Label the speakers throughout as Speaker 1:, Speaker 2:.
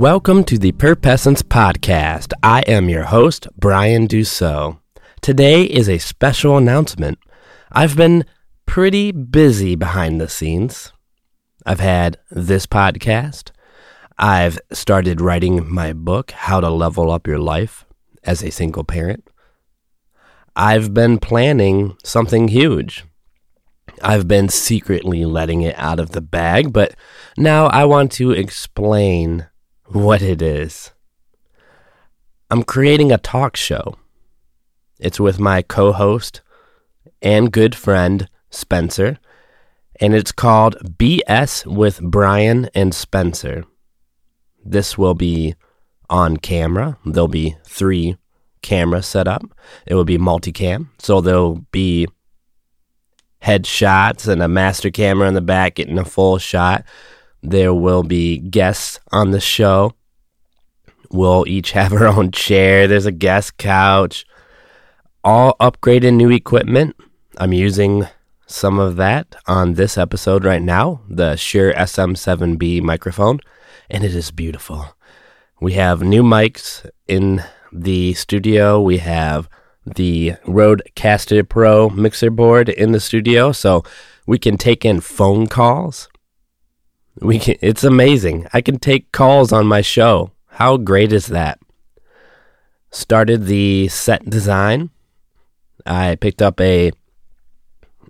Speaker 1: Welcome to the Purpessence Podcast. I am your host, Bryan Dusseau. Today is a special announcement. I've been pretty busy behind the scenes. I've had this podcast. I've started writing my book, How to Level Up Your Life as a Single Parent. I've been planning something huge. I've been secretly letting it out of the bag, but now I want to explain what it is. I'm creating a talk show. It's with my co host and good friend, Spencer, and it's called BS with Brian and Spencer. This will be on camera. There'll be three cameras set up. It will be multicam, so there'll be headshots and a master camera in the back getting a full shot. There will be guests on the show. We'll each have our own chair. There's a guest couch. All upgraded new equipment. I'm using some of that on this episode right now, the Shure SM7B microphone, and it is beautiful. We have new mics in the studio. We have the Rodecaster Pro mixer board in the studio, so we can take in phone calls. We can, it's amazing. I can take calls on my show. How great is that? Started the set design. I picked up a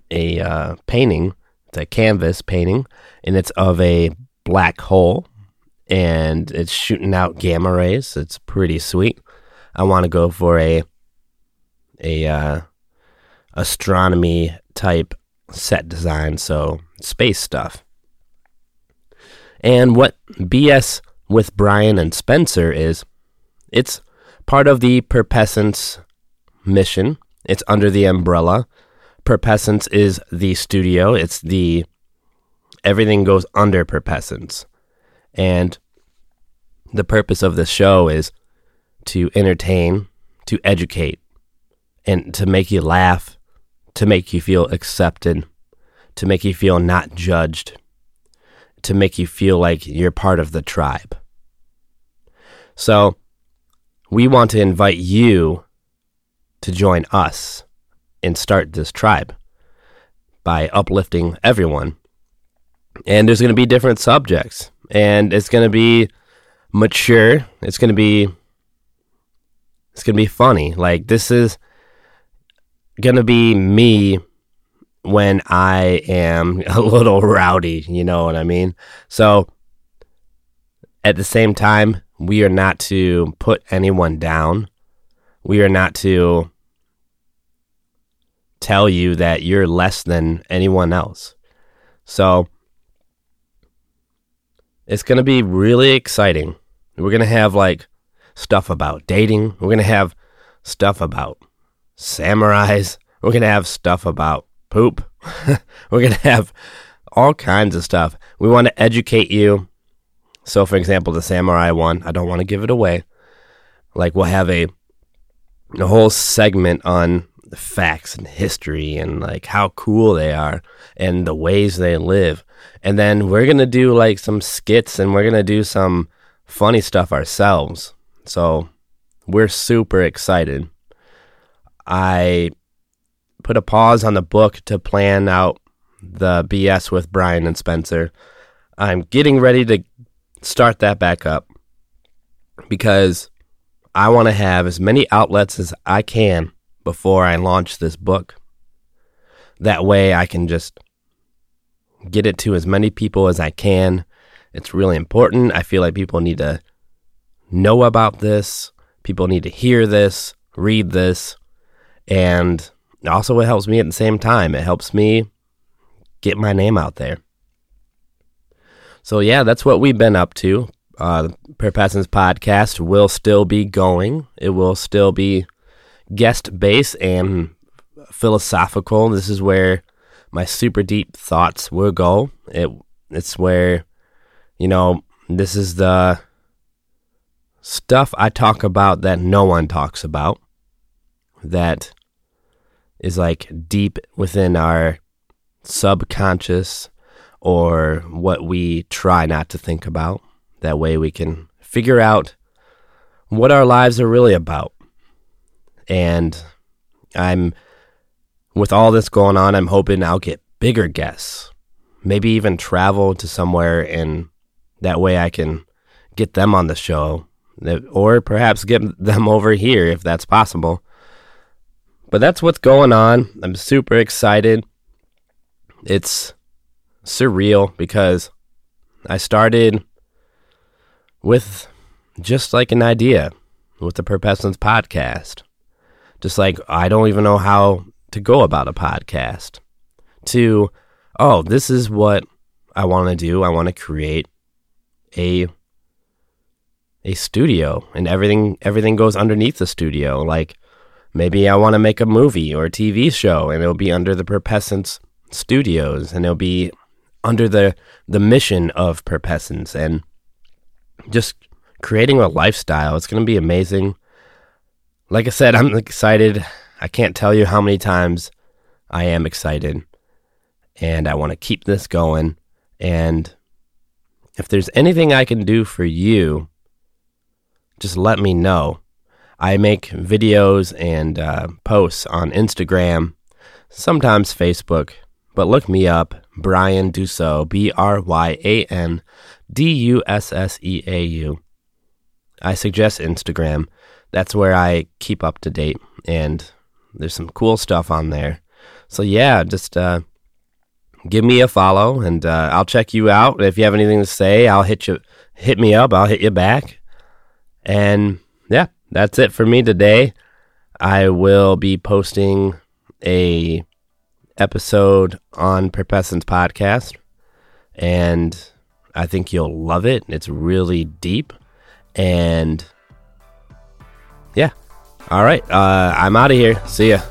Speaker 1: a uh, painting. It's a canvas painting, and it's of a black hole, and it's shooting out gamma rays. It's pretty sweet. I want to go for a a uh, astronomy type set design, so space stuff. And what BS with Brian and Spencer is, it's part of the Purpessence mission. It's under the umbrella. Purpessence is the studio. It's the everything goes under Purpessence. And the purpose of the show is to entertain, to educate, and to make you laugh, to make you feel accepted, to make you feel not judged, to make you feel like you're part of the tribe. So, we want to invite you to join us and start this tribe by uplifting everyone. And there's going to be different subjects, and it's going to be mature. It's going to be it's going to be funny. Like this is going to be me when I am a little rowdy, you know what I mean? So at the same time, we are not to put anyone down. We are not to tell you that you're less than anyone else. So it's going to be really exciting. We're going to have like stuff about dating. We're going to have stuff about samurais. We're going to have stuff about poop. We're going to have all kinds of stuff. We want to educate you. So, for example, the samurai one, I don't want to give it away. Like, we'll have a, a whole segment on the facts and history and like how cool they are and the ways they live. And then we're going to do like some skits and we're going to do some funny stuff ourselves. So we're super excited. I put a pause on the book to plan out the BS with Brian and Spencer. I'm getting ready to start that back up because I want to have as many outlets as I can before I launch this book. That way I can just get it to as many people as I can. It's really important. I feel like people need to know about this. People need to hear this, read this, and also it helps me at the same time. It helps me get my name out there. So yeah, that's what we've been up to. Uh, the Purpessence podcast will still be going. It will still be guest based and philosophical. This is where my super deep thoughts will go. It it's where you know this is the stuff I talk about that no one talks about. That is like deep within our subconscious or what we try not to think about. That way we can figure out what our lives are really about. And I'm, with all this going on, I'm hoping I'll get bigger guests, maybe even travel to somewhere, and that way I can get them on the show, or perhaps get them over here if that's possible. But that's what's going on. I'm super excited. It's surreal because I started with just like an idea with the Purpessence podcast. Just like I don't even know how to go about a podcast. To, oh, this is what I want to do. I want to create a a studio and everything everything goes underneath the studio. Like maybe I want to make a movie or a TV show and it'll be under the Purpessence Studios and it'll be under the the mission of Purpessence and just creating a lifestyle. It's going to be amazing. Like I said, I'm excited. I can't tell you how many times I am excited and I want to keep this going and if there's anything I can do for you, just let me know. I make videos and uh, posts on Instagram, sometimes Facebook, but look me up, Bryan Dusseau, B R Y A N D U S S E A U. I suggest Instagram. That's where I keep up to date, and there's some cool stuff on there. So, yeah, just uh, give me a follow, and uh, I'll check you out. If you have anything to say, I'll hit you, hit me up. I'll hit you back. And yeah, that's it for me today. I will be posting a episode on Purpessence podcast, and I think you'll love it. It's really deep, and yeah. All right, uh, I'm out of here. See ya.